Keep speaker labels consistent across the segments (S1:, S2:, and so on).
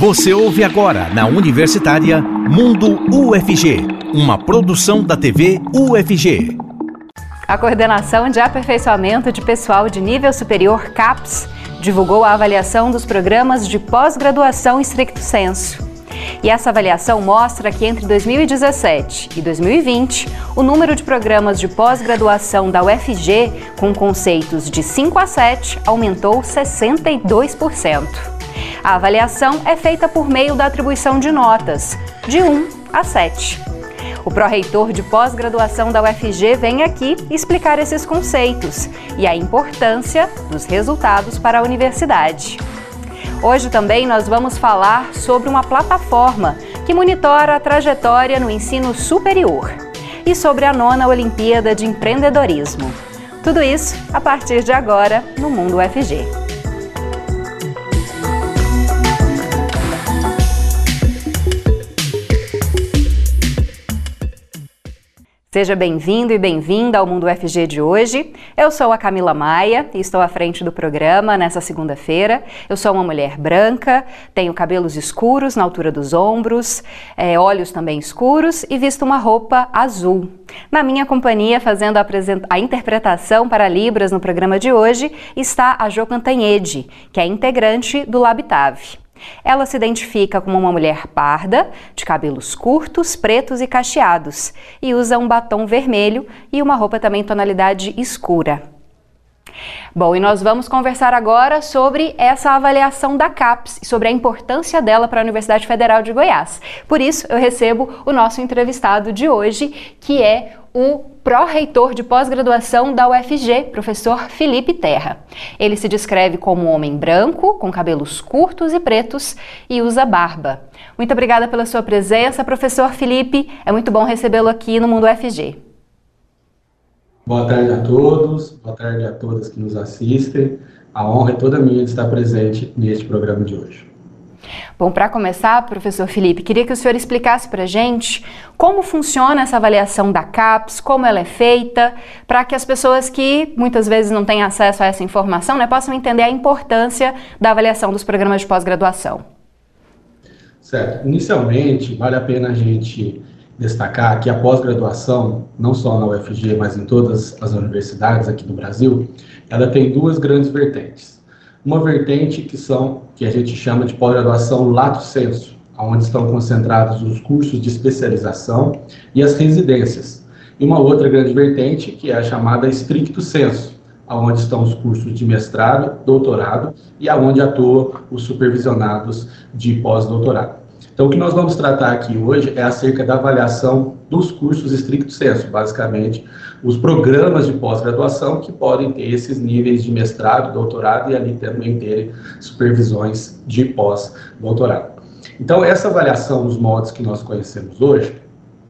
S1: Você ouve agora na Universitária Mundo UFG, uma produção da TV UFG.
S2: A Coordenação de Aperfeiçoamento de Pessoal de Nível Superior CAPS divulgou a avaliação dos programas de pós-graduação estricto senso. E essa avaliação mostra que entre 2017 e 2020, o número de programas de pós-graduação da UFG com conceitos de 5 a 7 aumentou 62%. A avaliação é feita por meio da atribuição de notas, de 1 a 7. O pró-reitor de pós-graduação da UFG vem aqui explicar esses conceitos e a importância dos resultados para a universidade. Hoje também nós vamos falar sobre uma plataforma que monitora a trajetória no ensino superior e sobre a nona Olimpíada de Empreendedorismo. Tudo isso a partir de agora no Mundo UFG. Seja bem-vindo e bem-vinda ao Mundo FG de hoje. Eu sou a Camila Maia e estou à frente do programa nessa segunda-feira. Eu sou uma mulher branca, tenho cabelos escuros na altura dos ombros, é, olhos também escuros e visto uma roupa azul. Na minha companhia, fazendo a, a interpretação para Libras no programa de hoje, está a Jo Cantanhede, que é integrante do Labitave. Ela se identifica como uma mulher parda, de cabelos curtos, pretos e cacheados, e usa um batom vermelho e uma roupa também tonalidade escura. Bom, e nós vamos conversar agora sobre essa avaliação da CAPES e sobre a importância dela para a Universidade Federal de Goiás. Por isso, eu recebo o nosso entrevistado de hoje, que é o pró-reitor de pós-graduação da UFG, professor Felipe Terra. Ele se descreve como um homem branco, com cabelos curtos e pretos e usa barba. Muito obrigada pela sua presença, professor Felipe. É muito bom recebê-lo aqui no Mundo UFG.
S3: Boa tarde a todos, boa tarde a todas que nos assistem. A honra é toda minha de estar presente neste programa de hoje.
S2: Bom, para começar, professor Felipe, queria que o senhor explicasse para a gente como funciona essa avaliação da CAPES, como ela é feita, para que as pessoas que muitas vezes não têm acesso a essa informação né, possam entender a importância da avaliação dos programas de pós-graduação.
S3: Certo. Inicialmente, vale a pena a gente destacar que a pós-graduação, não só na UFG, mas em todas as universidades aqui do Brasil, ela tem duas grandes vertentes uma vertente que são que a gente chama de pós-graduação lato sensu, onde estão concentrados os cursos de especialização e as residências. E uma outra grande vertente que é a chamada stricto sensu, onde estão os cursos de mestrado, doutorado e aonde atuam os supervisionados de pós-doutorado. Então, o que nós vamos tratar aqui hoje é acerca da avaliação dos cursos estricto senso, basicamente, os programas de pós-graduação que podem ter esses níveis de mestrado, doutorado e ali também ter supervisões de pós-doutorado. Então, essa avaliação dos modos que nós conhecemos hoje,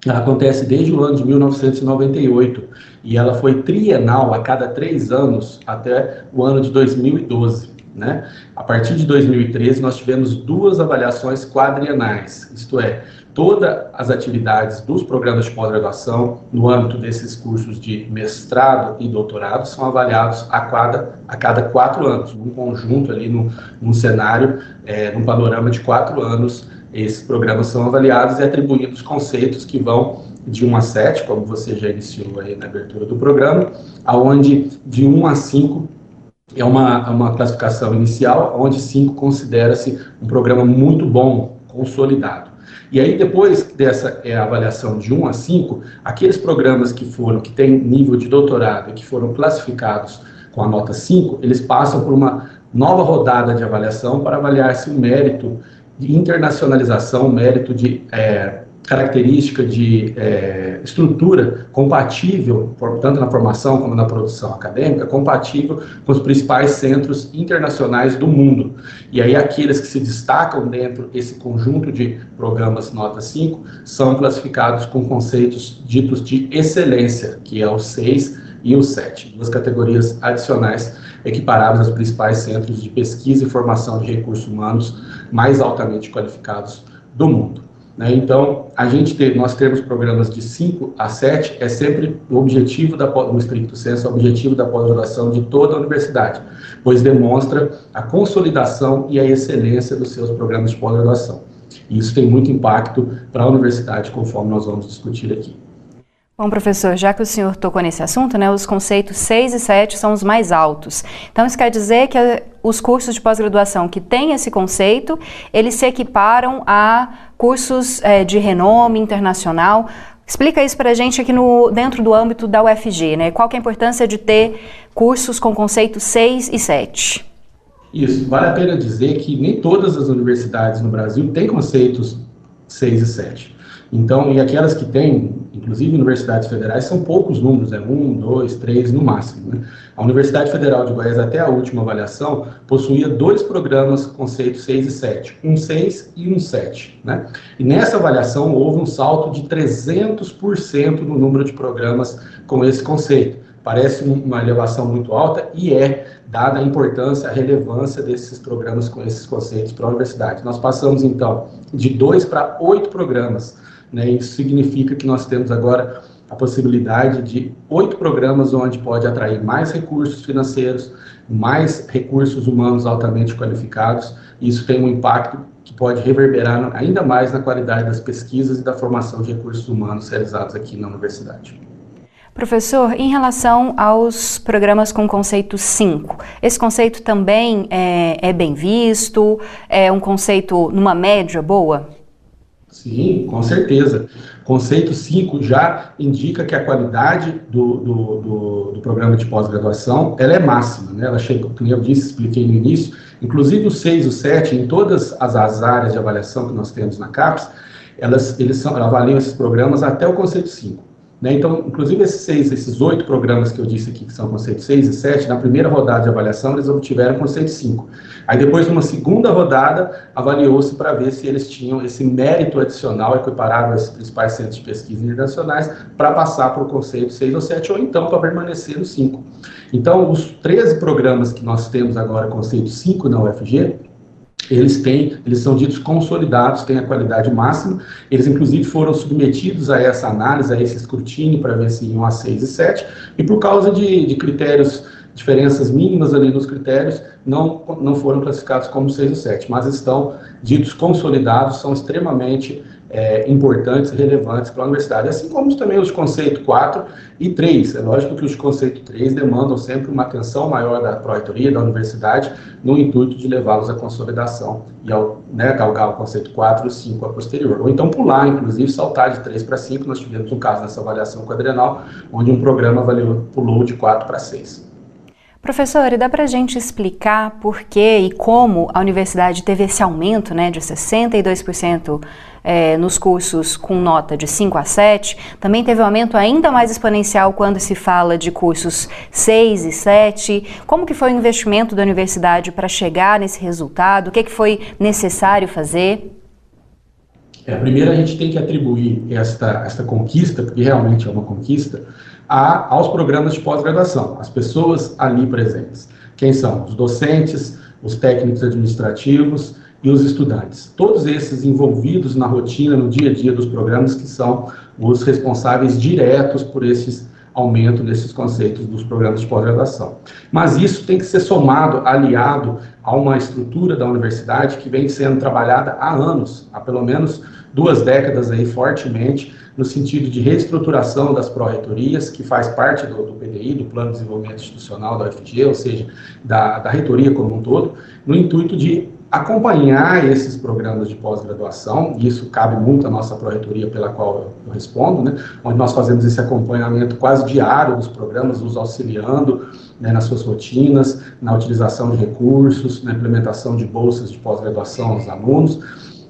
S3: acontece desde o ano de 1998 e ela foi trienal a cada três anos até o ano de 2012. Né? A partir de 2013, nós tivemos duas avaliações quadrienais, isto é, todas as atividades dos programas de pós-graduação no âmbito desses cursos de mestrado e doutorado são avaliados a cada, a cada quatro anos, num conjunto ali, num, num cenário, é, num panorama de quatro anos, esses programas são avaliados e atribuídos conceitos que vão de 1 a 7, como você já iniciou aí na abertura do programa, aonde de 1 a 5 é uma, uma classificação inicial, onde 5 considera-se um programa muito bom, consolidado. E aí, depois dessa é, avaliação de 1 a 5, aqueles programas que foram, que têm nível de doutorado e que foram classificados com a nota 5, eles passam por uma nova rodada de avaliação para avaliar se o mérito de internacionalização, o mérito de é, característica de é, estrutura compatível, tanto na formação como na produção acadêmica, compatível com os principais centros internacionais do mundo. E aí aqueles que se destacam dentro desse conjunto de programas nota 5 são classificados com conceitos ditos de excelência, que é o 6 e o 7, duas categorias adicionais equiparáveis aos principais centros de pesquisa e formação de recursos humanos mais altamente qualificados do mundo. Né? Então, a gente ter, nós temos programas de 5 a 7 é sempre o objetivo, da, no estricto senso, o objetivo da pós-graduação de toda a universidade, pois demonstra a consolidação e a excelência dos seus programas de pós-graduação. E isso tem muito impacto para a universidade, conforme nós vamos discutir aqui.
S2: Bom, professor, já que o senhor tocou nesse assunto, né, os conceitos 6 e 7 são os mais altos. Então, isso quer dizer que os cursos de pós-graduação que têm esse conceito, eles se equiparam a cursos é, de renome internacional. Explica isso para a gente aqui no, dentro do âmbito da UFG, né? Qual que é a importância de ter cursos com conceitos 6 e 7?
S3: Isso, vale a pena dizer que nem todas as universidades no Brasil têm conceitos 6 e 7. Então, e aquelas que têm, inclusive universidades federais, são poucos números, é um, dois, três no máximo. Né? A Universidade Federal de Goiás, até a última avaliação, possuía dois programas conceitos 6 e 7, um 6 e um 7. Né? E nessa avaliação houve um salto de 300% no número de programas com esse conceito. Parece uma elevação muito alta e é, dada a importância, a relevância desses programas com esses conceitos para a universidade. Nós passamos, então, de dois para oito programas né? Isso significa que nós temos agora a possibilidade de oito programas onde pode atrair mais recursos financeiros, mais recursos humanos altamente qualificados. Isso tem um impacto que pode reverberar ainda mais na qualidade das pesquisas e da formação de recursos humanos realizados aqui na universidade.
S2: Professor, em relação aos programas com conceito 5, esse conceito também é, é bem visto? É um conceito numa média boa?
S3: Sim, com certeza. Conceito 5 já indica que a qualidade do, do, do, do programa de pós-graduação ela é máxima, né? Ela chega, como eu disse, expliquei no início, inclusive o 6 e o 7, em todas as, as, áreas de avaliação que nós temos na CAPES, elas, eles são, avaliam esses programas até o conceito 5. Né? Então, inclusive esses seis, esses oito programas que eu disse aqui, que são conceito 6 e 7, na primeira rodada de avaliação eles obtiveram conceito 5. Aí depois, numa segunda rodada, avaliou-se para ver se eles tinham esse mérito adicional equiparável aos principais centros de pesquisa internacionais para passar para o conceito 6 ou 7, ou então para permanecer no 5. Então, os 13 programas que nós temos agora, conceito 5 na UFG, eles têm, eles são ditos consolidados, têm a qualidade máxima, eles inclusive foram submetidos a essa análise, a esse escrutínio para ver se iam a 6 e 7, e por causa de, de critérios, diferenças mínimas ali nos critérios, não, não foram classificados como 6 e 7, mas estão ditos consolidados, são extremamente é, importantes e relevantes para a universidade, assim como também os conceitos 4 e 3. É lógico que os conceitos 3 demandam sempre uma atenção maior da pró-reitoria, da universidade, no intuito de levá-los à consolidação e ao né, galgar o conceito 4 e 5 a posterior. Ou então pular, inclusive, saltar de 3 para 5. Nós tivemos um caso nessa avaliação quadrenal, onde um programa avaliou, pulou de 4 para 6.
S2: Professor, e dá para a gente explicar por que e como a universidade teve esse aumento né, de 62% é, nos cursos com nota de 5 a 7? Também teve um aumento ainda mais exponencial quando se fala de cursos 6 e 7. Como que foi o investimento da universidade para chegar nesse resultado? O que, que foi necessário fazer?
S3: É, primeiro, a gente tem que atribuir esta, esta conquista, porque realmente é uma conquista, a, aos programas de pós-graduação, as pessoas ali presentes. Quem são? Os docentes, os técnicos administrativos e os estudantes. Todos esses envolvidos na rotina, no dia a dia dos programas, que são os responsáveis diretos por esses aumento desses conceitos dos programas de pós-graduação. Mas isso tem que ser somado, aliado a uma estrutura da universidade que vem sendo trabalhada há anos, há pelo menos duas décadas aí fortemente, no sentido de reestruturação das pró-reitorias, que faz parte do, do, PDI, do Plano de Desenvolvimento Institucional da UFG, ou seja, da, da reitoria como um todo, no intuito de acompanhar esses programas de pós-graduação, e isso cabe muito à nossa pró-reitoria pela qual eu respondo, né, onde nós fazemos esse acompanhamento quase diário dos programas, nos auxiliando né, nas suas rotinas, na utilização de recursos, na implementação de bolsas de pós-graduação aos alunos,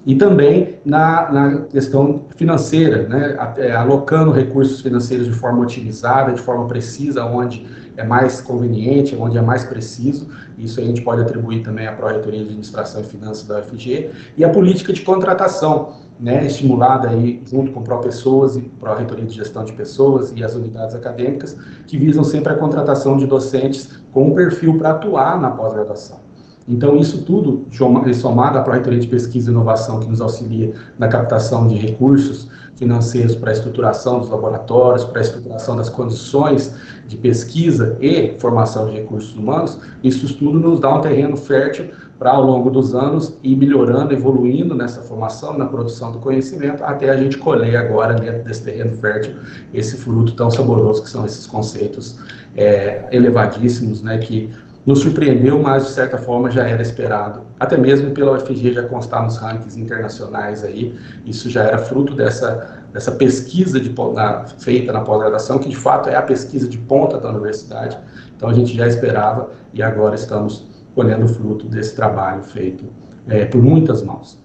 S3: e também na, na questão financeira, né, é, alocando recursos financeiros de forma otimizada, de forma precisa, onde é mais conveniente, onde é mais preciso. Isso a gente pode atribuir também à Pró-Reitoria de Administração e Finanças da UFG. E a política de contratação, né, estimulada aí junto com Pró-Pessoas e Pró-Reitoria de Gestão de Pessoas e as unidades acadêmicas, que visam sempre a contratação de docentes com um perfil para atuar na pós-graduação. Então, isso tudo, somado à Pró-Reitoria de Pesquisa e Inovação, que nos auxilia na captação de recursos financeiros para a estruturação dos laboratórios, para a estruturação das condições de pesquisa e formação de recursos humanos, isso tudo nos dá um terreno fértil para, ao longo dos anos, ir melhorando, evoluindo nessa formação, na produção do conhecimento, até a gente colher agora, dentro desse terreno fértil, esse fruto tão saboroso que são esses conceitos é, elevadíssimos, né, que nos surpreendeu, mas de certa forma já era esperado. Até mesmo pela UFG já constar nos rankings internacionais aí, isso já era fruto dessa, dessa pesquisa de, na, feita na pós-graduação, que de fato é a pesquisa de ponta da universidade. Então a gente já esperava e agora estamos colhendo fruto desse trabalho feito é, por muitas mãos.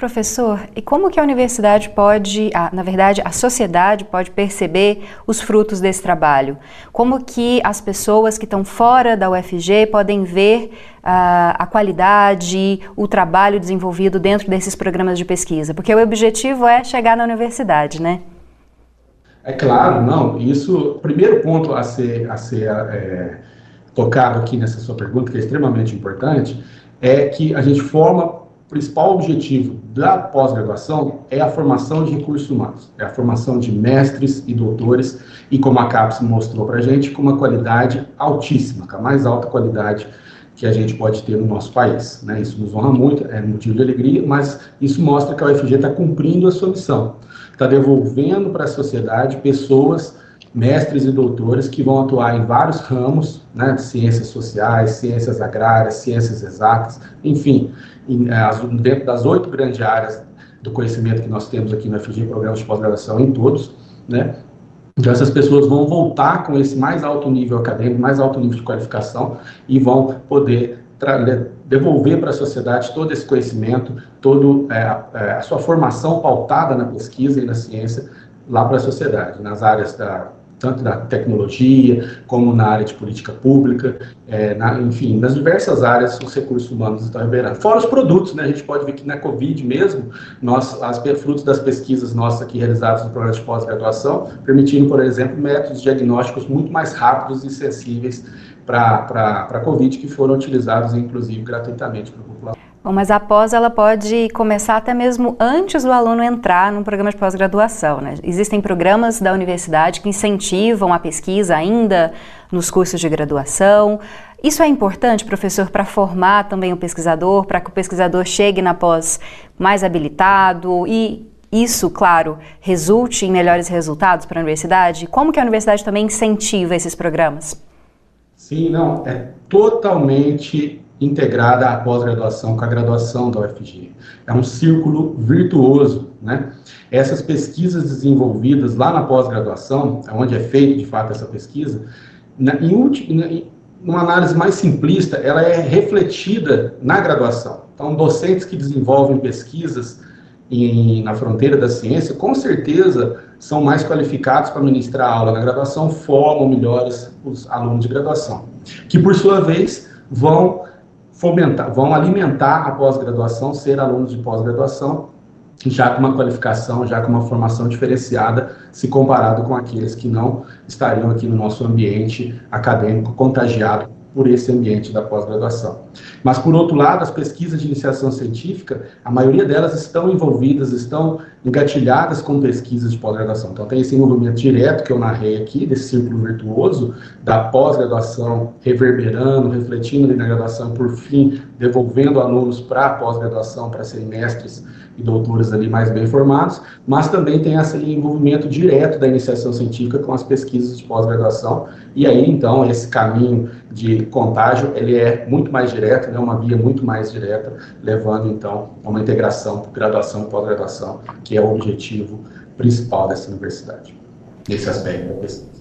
S2: Professor, e como que a universidade pode, a, na verdade, a sociedade pode perceber os frutos desse trabalho? Como que as pessoas que estão fora da UFG podem ver uh, a qualidade, o trabalho desenvolvido dentro desses programas de pesquisa? Porque o objetivo é chegar na universidade, né?
S3: É claro, não. Isso, primeiro ponto a ser, a ser é, tocado aqui nessa sua pergunta, que é extremamente importante, é que a gente forma principal objetivo da pós-graduação é a formação de recursos humanos, é a formação de mestres e doutores, e como a CAPES mostrou para a gente, com uma qualidade altíssima, com a mais alta qualidade que a gente pode ter no nosso país. Né? Isso nos honra muito, é motivo de alegria, mas isso mostra que a UFG está cumprindo a sua missão, está devolvendo para a sociedade pessoas mestres e doutores que vão atuar em vários ramos, né, ciências sociais, ciências agrárias, ciências exatas, enfim, em, eh, dentro das oito grandes áreas do conhecimento que nós temos aqui no FG, programas de pós-graduação em todos, né, então essas pessoas vão voltar com esse mais alto nível acadêmico, mais alto nível de qualificação e vão poder devolver para a sociedade todo esse conhecimento, toda é, é, a sua formação pautada na pesquisa e na ciência lá para a sociedade, nas áreas da tanto na tecnologia, como na área de política pública, é, na, enfim, nas diversas áreas os recursos humanos estão liberando. Fora os produtos, né, a gente pode ver que na Covid mesmo, nós, as frutos das pesquisas nossas aqui realizadas no programa de pós-graduação, permitindo, por exemplo, métodos diagnósticos muito mais rápidos e sensíveis para a Covid, que foram utilizados, inclusive, gratuitamente para a população.
S2: Bom, mas a pós ela pode começar até mesmo antes do aluno entrar num programa de pós-graduação. Né? Existem programas da universidade que incentivam a pesquisa ainda nos cursos de graduação. Isso é importante, professor, para formar também o pesquisador, para que o pesquisador chegue na pós mais habilitado e isso, claro, resulte em melhores resultados para a universidade? Como que a universidade também incentiva esses programas?
S3: Sim, não, é totalmente integrada a pós-graduação com a graduação da UFG. É um círculo virtuoso, né? Essas pesquisas desenvolvidas lá na pós-graduação, onde é feita de fato essa pesquisa, na, em, último, em uma análise mais simplista, ela é refletida na graduação. Então, docentes que desenvolvem pesquisas em, na fronteira da ciência, com certeza são mais qualificados para ministrar aula na graduação, formam melhores os alunos de graduação, que por sua vez vão fomentar, vão alimentar a pós-graduação, ser alunos de pós-graduação, já com uma qualificação, já com uma formação diferenciada, se comparado com aqueles que não estariam aqui no nosso ambiente acadêmico contagiado por esse ambiente da pós-graduação. Mas, por outro lado, as pesquisas de iniciação científica, a maioria delas estão envolvidas, estão engatilhadas com pesquisas de pós-graduação. Então, tem esse envolvimento direto que eu narrei aqui, desse círculo virtuoso da pós-graduação reverberando, refletindo ali na graduação, por fim, devolvendo alunos para a pós-graduação, para serem mestres e doutores ali mais bem formados, mas também tem esse envolvimento direto da iniciação científica com as pesquisas de pós-graduação, e aí, então, esse caminho de contágio, ele é muito mais direto, né, uma via muito mais direta, levando, então, a uma integração graduação pós-graduação, que é o objetivo principal dessa universidade, nesse aspecto da pesquisa.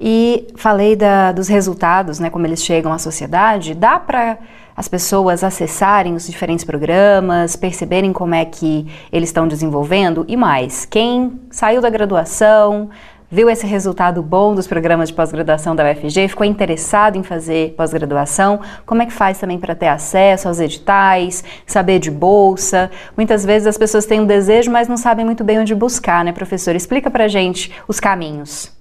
S2: E falei da, dos resultados, né, como eles chegam à sociedade, dá para as pessoas acessarem os diferentes programas, perceberem como é que eles estão desenvolvendo e mais, quem saiu da graduação, viu esse resultado bom dos programas de pós-graduação da UFG, ficou interessado em fazer pós-graduação, como é que faz também para ter acesso aos editais, saber de bolsa? Muitas vezes as pessoas têm um desejo, mas não sabem muito bem onde buscar, né, professor? Explica para gente os caminhos.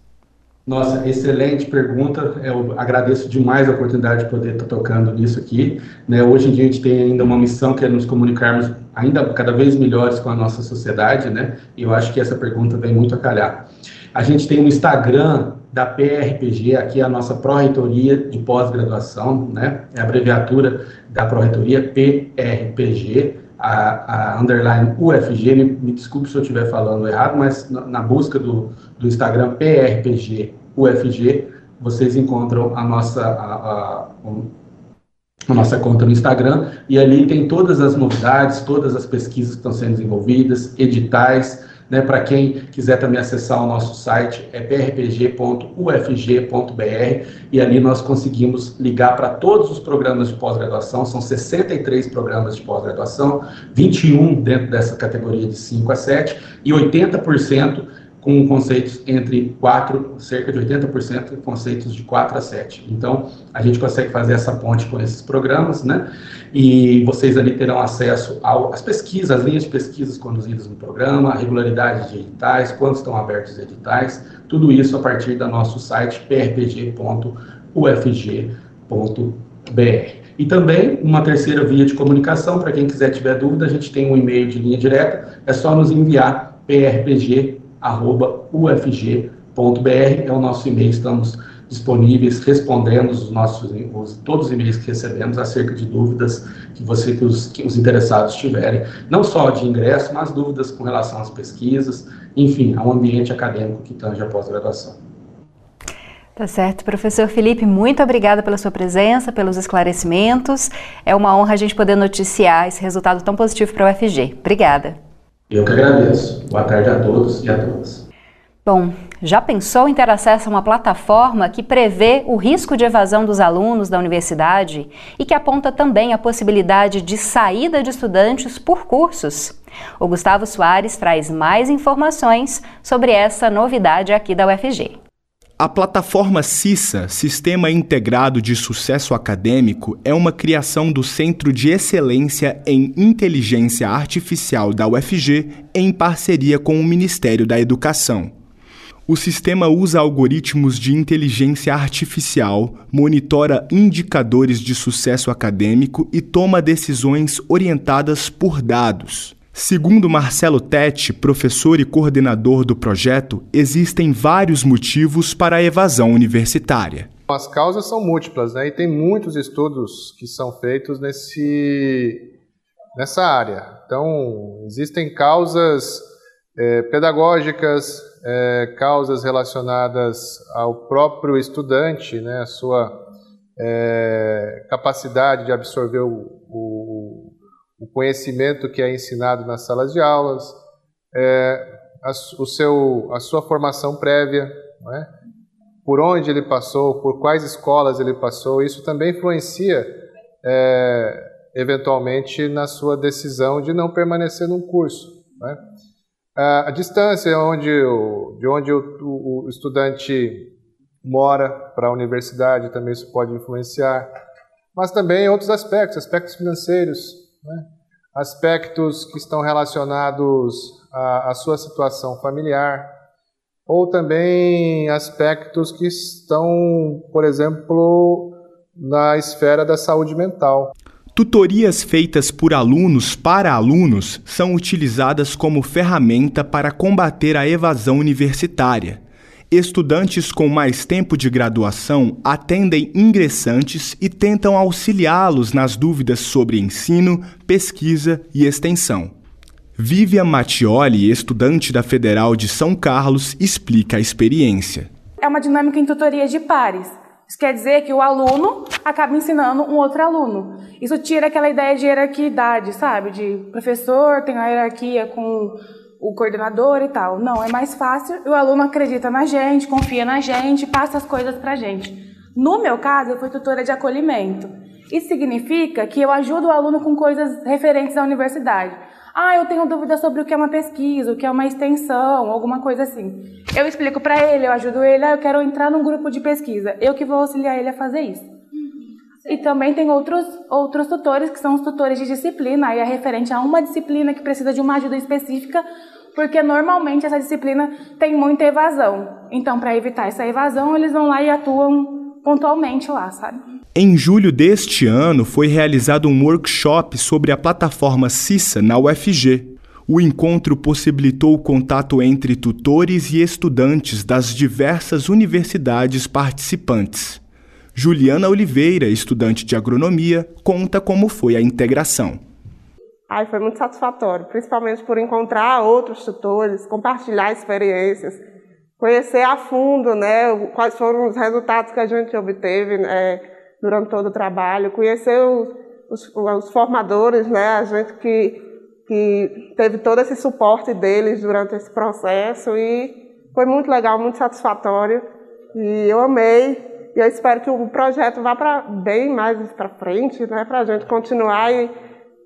S3: Nossa, excelente pergunta. Eu agradeço demais a oportunidade de poder estar tocando nisso aqui. Né? Hoje em dia a gente tem ainda uma missão que é nos comunicarmos ainda cada vez melhores com a nossa sociedade, né? E eu acho que essa pergunta vem muito a calhar. A gente tem um Instagram da PRPG, aqui é a nossa Pró-Reitoria de Pós-Graduação, né? É a abreviatura da Pró-Reitoria PRPG a, a underline UFG, me, me, desculpe se eu estiver falando errado, mas na, na, busca do, do Instagram PRPG UFG, vocês encontram a nossa, a, a, a, nossa conta no Instagram, e ali tem todas as novidades, todas as pesquisas que estão sendo desenvolvidas, editais, né, Para quem quiser também acessar o nosso site, é prpg.ufg.br e ali nós conseguimos ligar para todos os programas de pós-graduação, são 63 programas de pós-graduação, 21 dentro dessa categoria de 5 a 7 e 80% com conceitos entre 4, cerca de 80% conceitos de 4 a 7. Então, a gente consegue fazer essa ponte com esses programas, né? E vocês ali terão acesso às pesquisas, às linhas de pesquisas conduzidas no programa, a regularidade de editais, quando estão abertos os editais, tudo isso a partir do nosso site prpg.ufg.br. E também uma terceira via de comunicação, para quem quiser tiver dúvida, a gente tem um e-mail de linha direta, é só nos enviar prpg ufg.br é o nosso e-mail, estamos disponíveis, respondendo os nossos, os, todos os e-mails que recebemos acerca de dúvidas que, você, que os, que os interessados tiverem, não só de ingresso, mas dúvidas com relação às pesquisas, enfim, ao ambiente acadêmico que tange a pós-graduação.
S2: Tá certo. Professor Felipe, muito obrigada pela sua presença, pelos esclarecimentos. É uma honra a gente poder noticiar esse resultado tão positivo para o UFG. Obrigada.
S3: Eu que agradeço. Boa tarde a todos e a todas.
S2: Bom, já pensou em ter acesso a uma plataforma que prevê o risco de evasão dos alunos da universidade e que aponta também a possibilidade de saída de estudantes por cursos? O Gustavo Soares traz mais informações sobre essa novidade aqui da UFG.
S4: A plataforma CISA, Sistema Integrado de Sucesso Acadêmico, é uma criação do Centro de Excelência em Inteligência Artificial da UFG em parceria com o Ministério da Educação. O sistema usa algoritmos de inteligência artificial, monitora indicadores de sucesso acadêmico e toma decisões orientadas por dados. Segundo Marcelo Tete, professor e coordenador do projeto, existem vários motivos para a evasão universitária.
S5: As causas são múltiplas, né? E tem muitos estudos que são feitos nesse, nessa área. Então, existem causas é, pedagógicas, é, causas relacionadas ao próprio estudante, né? A sua é, capacidade de absorver o, o o conhecimento que é ensinado nas salas de aulas, é, a, o seu, a sua formação prévia, é? por onde ele passou, por quais escolas ele passou, isso também influencia é, eventualmente na sua decisão de não permanecer num curso. É? A, a distância onde o, de onde o, o, o estudante mora para a universidade também isso pode influenciar, mas também outros aspectos, aspectos financeiros, né? aspectos que estão relacionados à, à sua situação familiar, ou também aspectos que estão, por exemplo, na esfera da saúde mental.
S4: Tutorias feitas por alunos para alunos são utilizadas como ferramenta para combater a evasão universitária Estudantes com mais tempo de graduação atendem ingressantes e tentam auxiliá-los nas dúvidas sobre ensino, pesquisa e extensão. Vivian Mattioli, estudante da Federal de São Carlos, explica a experiência.
S6: É uma dinâmica em tutoria de pares. Isso quer dizer que o aluno acaba ensinando um outro aluno. Isso tira aquela ideia de hierarquia, sabe? De professor tem a hierarquia com o coordenador e tal. Não, é mais fácil. O aluno acredita na gente, confia na gente, passa as coisas para a gente. No meu caso, eu fui tutora de acolhimento. Isso significa que eu ajudo o aluno com coisas referentes à universidade. Ah, eu tenho dúvida sobre o que é uma pesquisa, o que é uma extensão, alguma coisa assim. Eu explico para ele, eu ajudo ele, ah, eu quero entrar num grupo de pesquisa. Eu que vou auxiliar ele a fazer isso. E também tem outros, outros tutores, que são os tutores de disciplina, aí é referente a uma disciplina que precisa de uma ajuda específica, porque normalmente essa disciplina tem muita evasão. Então, para evitar essa evasão, eles vão lá e atuam pontualmente lá, sabe?
S4: Em julho deste ano, foi realizado um workshop sobre a plataforma CISA na UFG. O encontro possibilitou o contato entre tutores e estudantes das diversas universidades participantes. Juliana Oliveira, estudante de agronomia, conta como foi a integração.
S7: Ai, foi muito satisfatório, principalmente por encontrar outros tutores, compartilhar experiências, conhecer a fundo né, quais foram os resultados que a gente obteve né, durante todo o trabalho, conhecer os, os, os formadores, né, a gente que, que teve todo esse suporte deles durante esse processo e foi muito legal, muito satisfatório e eu amei e eu espero que o projeto vá para bem mais para frente, né, para a gente continuar e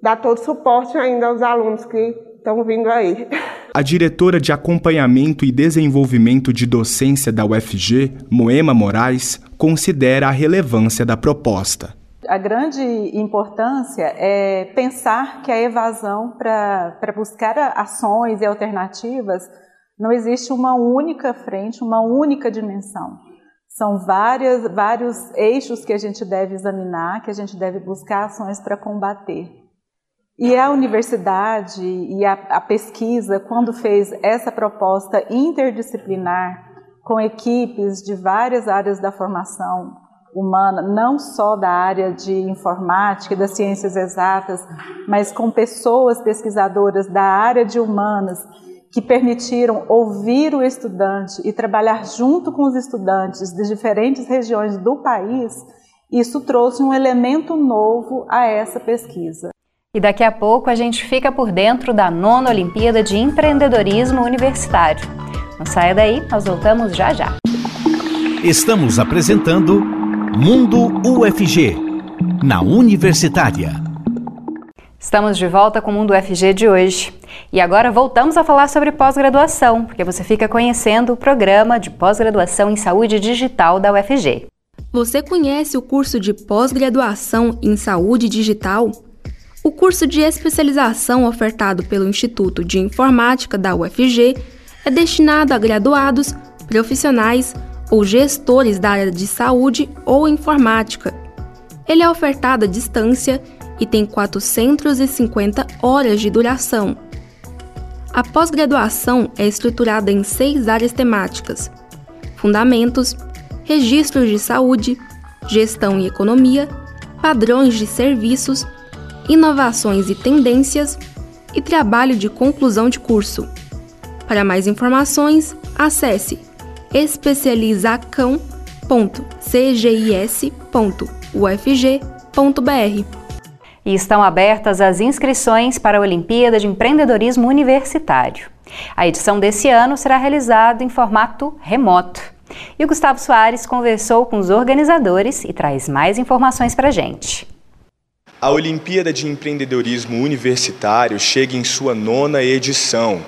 S7: dar todo o suporte ainda aos alunos que estão vindo aí.
S4: A diretora de acompanhamento e desenvolvimento de docência da UFG, Moema Moraes, considera a relevância da proposta.
S8: A grande importância é pensar que a evasão, para buscar ações e alternativas, não existe uma única frente, uma única dimensão. São várias, vários eixos que a gente deve examinar, que a gente deve buscar ações para combater. E a universidade e a, a pesquisa, quando fez essa proposta interdisciplinar, com equipes de várias áreas da formação humana, não só da área de informática e das ciências exatas, mas com pessoas pesquisadoras da área de humanas que permitiram ouvir o estudante e trabalhar junto com os estudantes de diferentes regiões do país, isso trouxe um elemento novo a essa pesquisa.
S2: E daqui a pouco a gente fica por dentro da nona Olimpíada de Empreendedorismo Universitário. Não saia daí, nós voltamos já já.
S1: Estamos apresentando Mundo UFG, na Universitária.
S2: Estamos de volta com o Mundo UFG de hoje. E agora voltamos a falar sobre pós-graduação, porque você fica conhecendo o programa de pós-graduação em saúde digital da UFG.
S9: Você conhece o curso de pós-graduação em saúde digital? O curso de especialização ofertado pelo Instituto de Informática da UFG é destinado a graduados, profissionais ou gestores da área de saúde ou informática. Ele é ofertado à distância e tem 450 horas de duração. A pós-graduação é estruturada em seis áreas temáticas: Fundamentos, Registros de Saúde, Gestão e Economia, Padrões de Serviços, Inovações e Tendências e Trabalho de Conclusão de Curso. Para mais informações, acesse especializacão.cgis.ufg.br.
S2: E estão abertas as inscrições para a Olimpíada de Empreendedorismo Universitário. A edição desse ano será realizada em formato remoto. E o Gustavo Soares conversou com os organizadores e traz mais informações para a gente.
S4: A Olimpíada de Empreendedorismo Universitário chega em sua nona edição.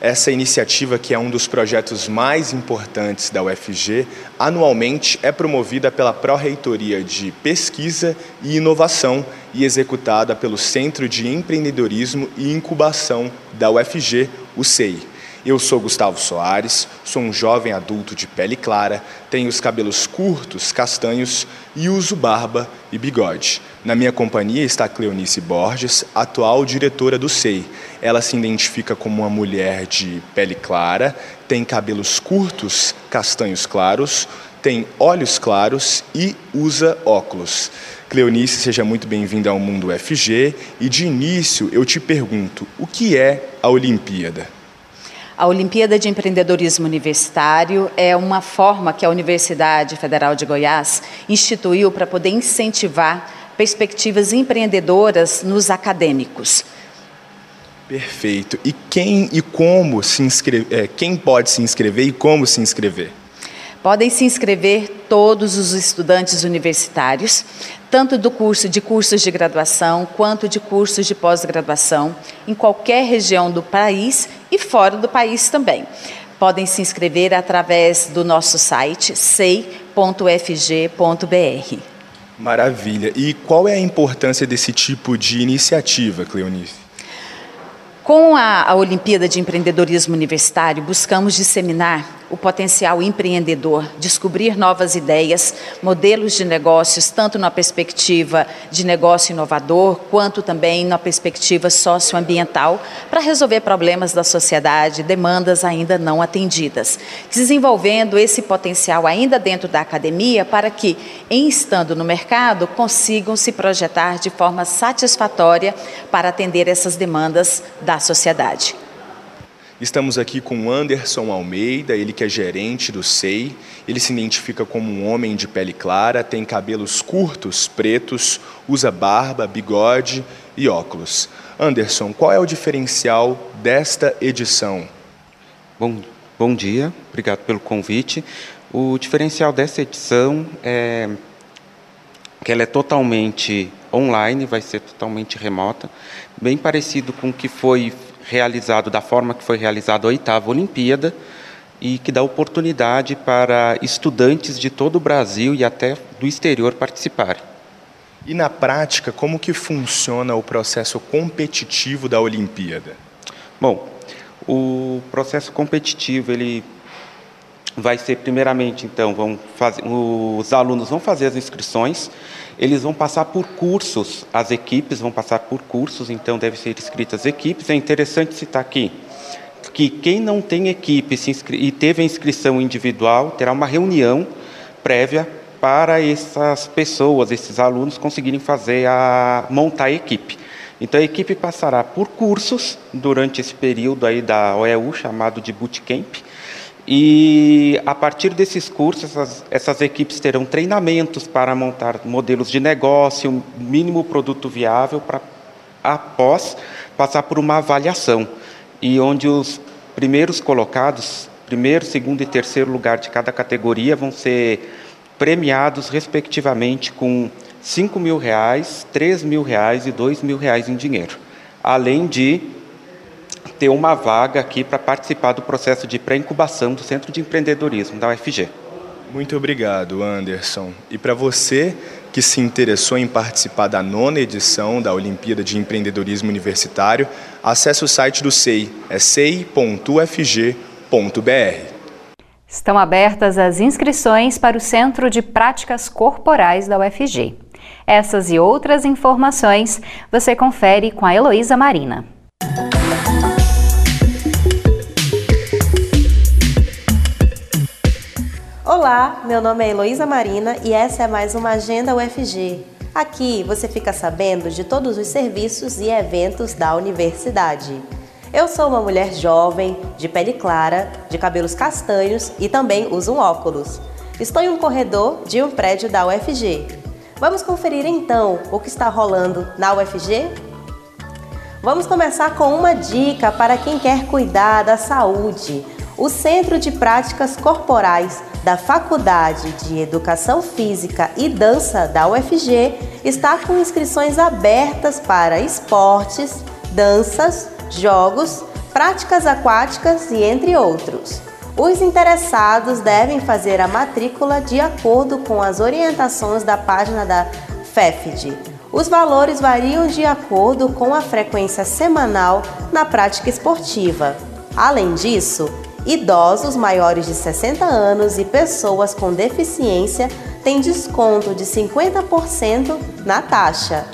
S4: Essa iniciativa, que é um dos projetos mais importantes da UFG, anualmente é promovida pela Pró-Reitoria de Pesquisa e Inovação e executada pelo Centro de Empreendedorismo e Incubação da UFG, o CEI. Eu sou Gustavo Soares, sou um jovem adulto de pele clara, tenho os cabelos curtos, castanhos e uso barba e bigode. Na minha companhia está Cleonice Borges, atual diretora do SEI. Ela se identifica como uma mulher de pele clara, tem cabelos curtos, castanhos claros, tem olhos claros e usa óculos. Cleonice, seja muito bem-vinda ao Mundo FG e de início eu te pergunto, o que é a Olimpíada?
S10: A Olimpíada de Empreendedorismo Universitário é uma forma que a Universidade Federal de Goiás instituiu para poder incentivar perspectivas empreendedoras nos acadêmicos.
S4: Perfeito. E quem e como se inscrever, é, quem pode se inscrever e como se inscrever?
S10: Podem se inscrever todos os estudantes universitários, tanto do curso de cursos de graduação quanto de cursos de pós-graduação, em qualquer região do país e fora do país também. Podem se inscrever através do nosso site sei.fg.br.
S4: Maravilha. E qual é a importância desse tipo de iniciativa, Cleonice?
S10: Com a, a Olimpíada de Empreendedorismo Universitário, buscamos disseminar o potencial empreendedor, descobrir novas ideias, modelos de negócios, tanto na perspectiva de negócio inovador, quanto também na perspectiva socioambiental, para resolver problemas da sociedade, demandas ainda não atendidas. Desenvolvendo esse potencial ainda dentro da academia para que, em estando no mercado, consigam se projetar de forma satisfatória para atender essas demandas da sociedade.
S4: Estamos aqui com Anderson Almeida, ele que é gerente do SEI. Ele se identifica como um homem de pele clara, tem cabelos curtos, pretos, usa barba, bigode e óculos. Anderson, qual é o diferencial desta edição?
S11: Bom, bom dia, obrigado pelo convite. O diferencial dessa edição é que ela é totalmente online, vai ser totalmente remota, bem parecido com o que foi realizado da forma que foi realizada a oitava Olimpíada e que dá oportunidade para estudantes de todo o Brasil e até do exterior participarem.
S4: E na prática, como que funciona o processo competitivo da Olimpíada?
S11: Bom, o processo competitivo ele vai ser primeiramente então vão fazer, os alunos vão fazer as inscrições eles vão passar por cursos, as equipes vão passar por cursos, então devem ser inscritas equipes. É interessante citar aqui que quem não tem equipe e teve a inscrição individual terá uma reunião prévia para essas pessoas, esses alunos conseguirem fazer a montar a equipe. Então a equipe passará por cursos durante esse período aí da OEU chamado de bootcamp e a partir desses cursos, essas, essas, equipes terão treinamentos para montar modelos de negócio, mínimo produto viável, para após passar por uma avaliação. E onde os primeiros colocados, primeiro, segundo e terceiro lugar de cada categoria, vão ser premiados, respectivamente, com 5 mil reais, 3 mil reais e 2 mil reais em dinheiro. Além de ter uma vaga aqui para participar do processo de pré-incubação do Centro de Empreendedorismo da UFG.
S4: Muito obrigado, Anderson. E para você que se interessou em participar da nona edição da Olimpíada de Empreendedorismo Universitário, acesse o site do SEI, é sei.ufg.br.
S2: Estão abertas as inscrições para o Centro de Práticas Corporais da UFG. Essas e outras informações você confere com a Heloísa Marina.
S12: Olá, meu nome é Heloísa Marina e essa é mais uma Agenda UFG. Aqui você fica sabendo de todos os serviços e eventos da universidade. Eu sou uma mulher jovem, de pele clara, de cabelos castanhos e também uso um óculos. Estou em um corredor de um prédio da UFG. Vamos conferir então o que está rolando na UFG? Vamos começar com uma dica para quem quer cuidar da saúde. O Centro de Práticas Corporais da Faculdade de Educação Física e Dança da UFG está com inscrições abertas para esportes, danças, jogos, práticas aquáticas e entre outros. Os interessados devem fazer a matrícula de acordo com as orientações da página da FEFD. Os valores variam de acordo com a frequência semanal na prática esportiva. Além disso, Idosos maiores de 60 anos e pessoas com deficiência têm desconto de 50% na taxa.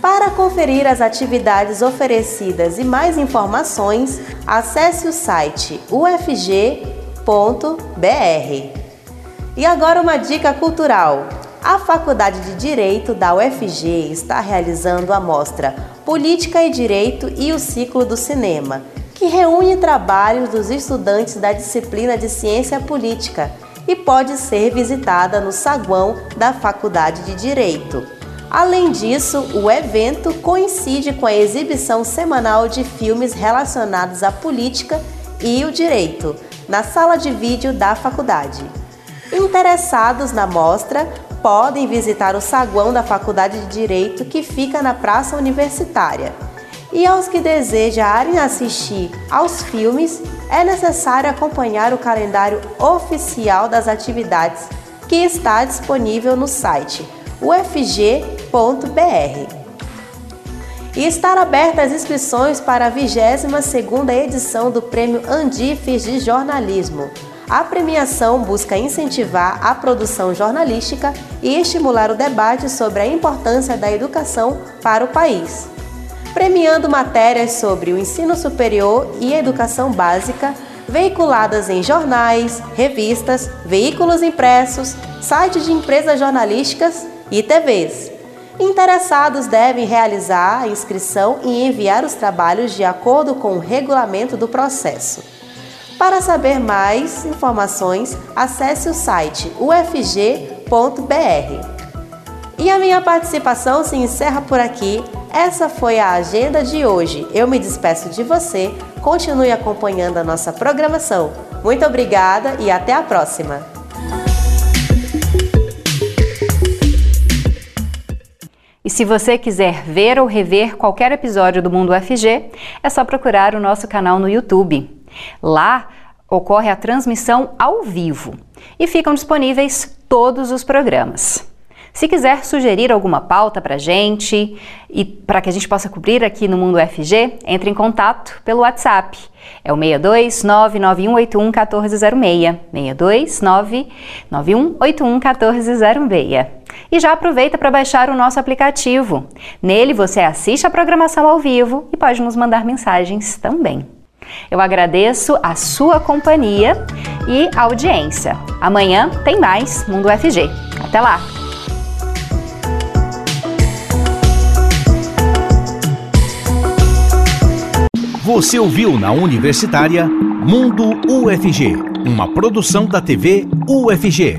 S12: Para conferir as atividades oferecidas e mais informações, acesse o site ufg.br. E agora uma dica cultural. A Faculdade de Direito da UFG está realizando a mostra Política e Direito e o Ciclo do Cinema que reúne trabalhos dos estudantes da disciplina de Ciência Política e pode ser visitada no saguão da Faculdade de Direito. Além disso, o evento coincide com a exibição semanal de filmes relacionados à política e o direito, na sala de vídeo da faculdade. Interessados na mostra podem visitar o saguão da Faculdade de Direito que fica na Praça Universitária. E aos que desejarem assistir aos filmes, é necessário acompanhar o calendário oficial das atividades que está disponível no site ufg.br. e estar abertas as inscrições para a 22ª edição do Prêmio Andifes de Jornalismo. A premiação busca incentivar a produção jornalística e estimular o debate sobre a importância da educação para o país. Premiando matérias sobre o ensino superior e educação básica, veiculadas em jornais, revistas, veículos impressos, sites de empresas jornalísticas e TVs. Interessados devem realizar a inscrição e enviar os trabalhos de acordo com o regulamento do processo. Para saber mais informações, acesse o site ufg.br. E a minha participação se encerra por aqui. Essa foi a agenda de hoje. Eu me despeço de você. Continue acompanhando a nossa programação. Muito obrigada e até a próxima!
S2: E se você quiser ver ou rever qualquer episódio do Mundo UFG, é só procurar o nosso canal no YouTube. Lá ocorre a transmissão ao vivo e ficam disponíveis todos os programas. Se quiser sugerir alguma pauta para gente e para que a gente possa cobrir aqui no Mundo FG, entre em contato pelo WhatsApp. É o 62 99181 1406. 62 99181 1406. E já aproveita para baixar o nosso aplicativo. Nele você assiste a programação ao vivo e pode nos mandar mensagens também. Eu agradeço a sua companhia e audiência. Amanhã tem mais Mundo FG. Até lá!
S1: Você ouviu na Universitária Mundo UFG, uma produção da TV UFG.